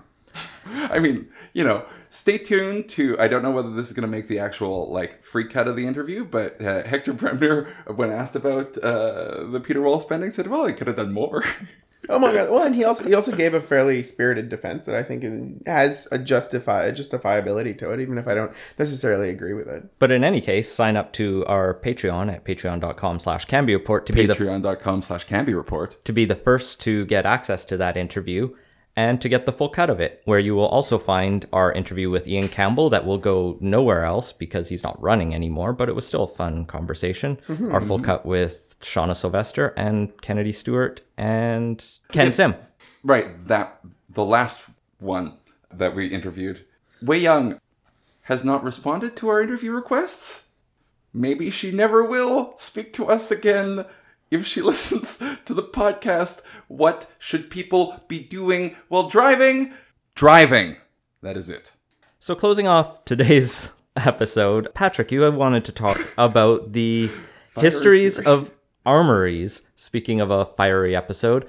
I mean, you know, stay tuned to. I don't know whether this is going to make the actual like free cut of the interview, but uh, Hector Bremner, when asked about uh, the Peter Wall spending, said, "Well, he could have done more." Oh my god. Well, and he also he also gave a fairly spirited defense that I think has a justify a justifiability to it, even if I don't necessarily agree with it. But in any case, sign up to our Patreon at patreon.com slash Cambie Report to be Patreon.com/slash Cambie Report. to be the first to get access to that interview and to get the full cut of it, where you will also find our interview with Ian Campbell that will go nowhere else because he's not running anymore, but it was still a fun conversation. Mm-hmm. Our full mm-hmm. cut with Shauna Sylvester and Kennedy Stewart and Ken Sim. Right, that the last one that we interviewed, Wai Young has not responded to our interview requests. Maybe she never will speak to us again. If she listens to the podcast, what should people be doing while driving? Driving. That is it. So, closing off today's episode, Patrick, you have wanted to talk about the histories of armories. Speaking of a fiery episode,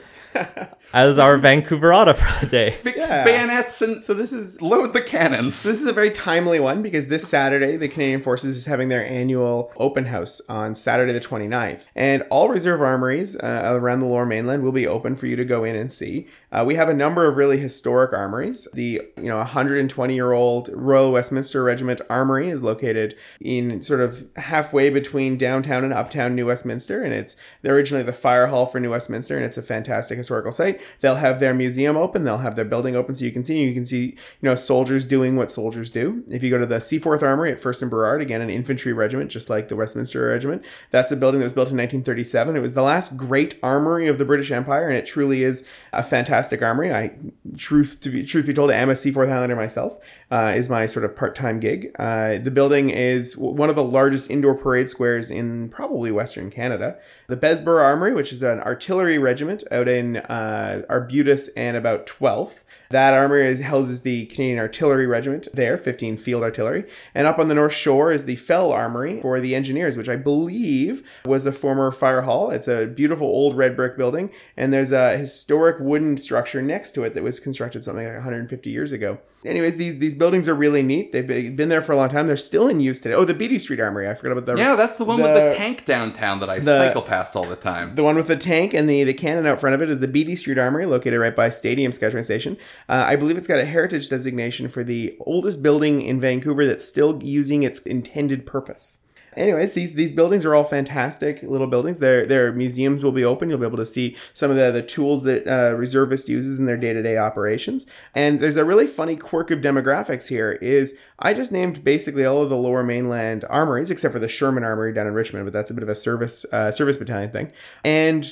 as our Vancouverata for the day. Fix Yeah. bayonets and So this is load the cannons. This is a very timely one because this Saturday, the Canadian Forces is having their annual open house on Saturday, the 29th. And all reserve armories uh, around the lower mainland will be open for you to go in and see. Uh, we have a number of really historic armories. The you know 120 year old Royal Westminster Regiment Armory is located in sort of halfway between downtown and uptown New Westminster, and it's they're originally the fire hall for New Westminster, and it's a fantastic historical site. They'll have their museum open, they'll have their building open, so you can see you can see you know soldiers doing what soldiers do. If you go to the Seaforth Armory at First and Burrard, again an infantry regiment, just like the Westminster Regiment, that's a building that was built in 1937. It was the last great armory of the British Empire, and it truly is a fantastic armory. I truth to be truth be told, I am a Seaforth Highlander myself. Uh, is my sort of part-time gig. Uh, the building is one of the largest indoor parade squares in probably Western Canada. The Bessborough Armory, which is an artillery regiment out in uh, Arbutus and about 12th. That armory houses the Canadian Artillery Regiment there, 15 Field Artillery. And up on the North Shore is the Fell Armory for the engineers, which I believe was a former fire hall. It's a beautiful old red brick building, and there's a historic wooden structure next to it that was constructed something like 150 years ago. Anyways, these these buildings are really neat. They've been there for a long time. They're still in use today. Oh, the Beatty Street Armory. I forgot about the Yeah, that's the one with The- the tank downtown that I the- cycle past all the time. The one with the tank and the, the cannon out front of it is the Beatty Street Armory, located right by Stadium Chinatown Station. Uh, I believe it's got a heritage designation for the oldest building in Vancouver that's still using its intended purpose. Anyways, these these buildings are all fantastic little buildings. Their their museums will be open. You'll be able to see some of the, the tools that uh, reservist uses in their day to day operations. And there's a really funny quirk of demographics here. Is I just named basically all of the Lower Mainland armories except for the Sherman Armory down in Richmond, but that's a bit of a service uh, service battalion thing. And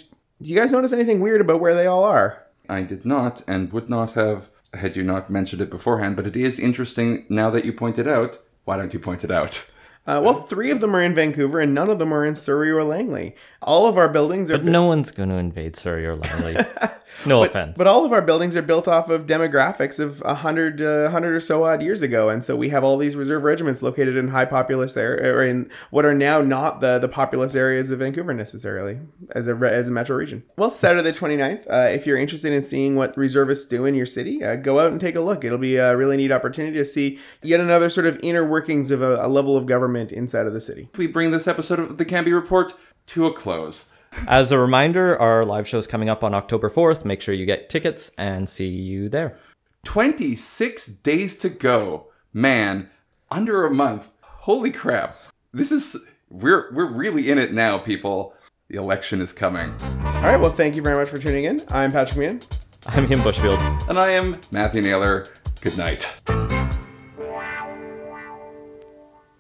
do you guys notice anything weird about where they all are? I did not and would not have had you not mentioned it beforehand, but it is interesting now that you point it out. Why don't you point it out? Uh, well, three of them are in Vancouver, and none of them are in Surrey or Langley. All of our buildings are But no one's going to invade Surrey or Langley. No offense. But all of our buildings are built off of demographics of 100, uh, 100 or so odd years ago. And so we have all these reserve regiments located in high populous area, or in what are now not the, the populous areas of Vancouver necessarily as a, re- as a metro region. Well, Saturday the 29th, uh, if you're interested in seeing what reservists do in your city, uh, go out and take a look. It'll be a really neat opportunity to see yet another sort of inner workings of a, a level of government inside of the city. We bring this episode of the Cambie Report to a close. As a reminder, our live show is coming up on October 4th. Make sure you get tickets and see you there. 26 days to go. Man, under a month. Holy crap. This is we're we're really in it now, people. The election is coming. All right. Well, thank you very much for tuning in. I'm Patrick Meehan. I'm Ian Bushfield. And I am Matthew Naylor. Good night.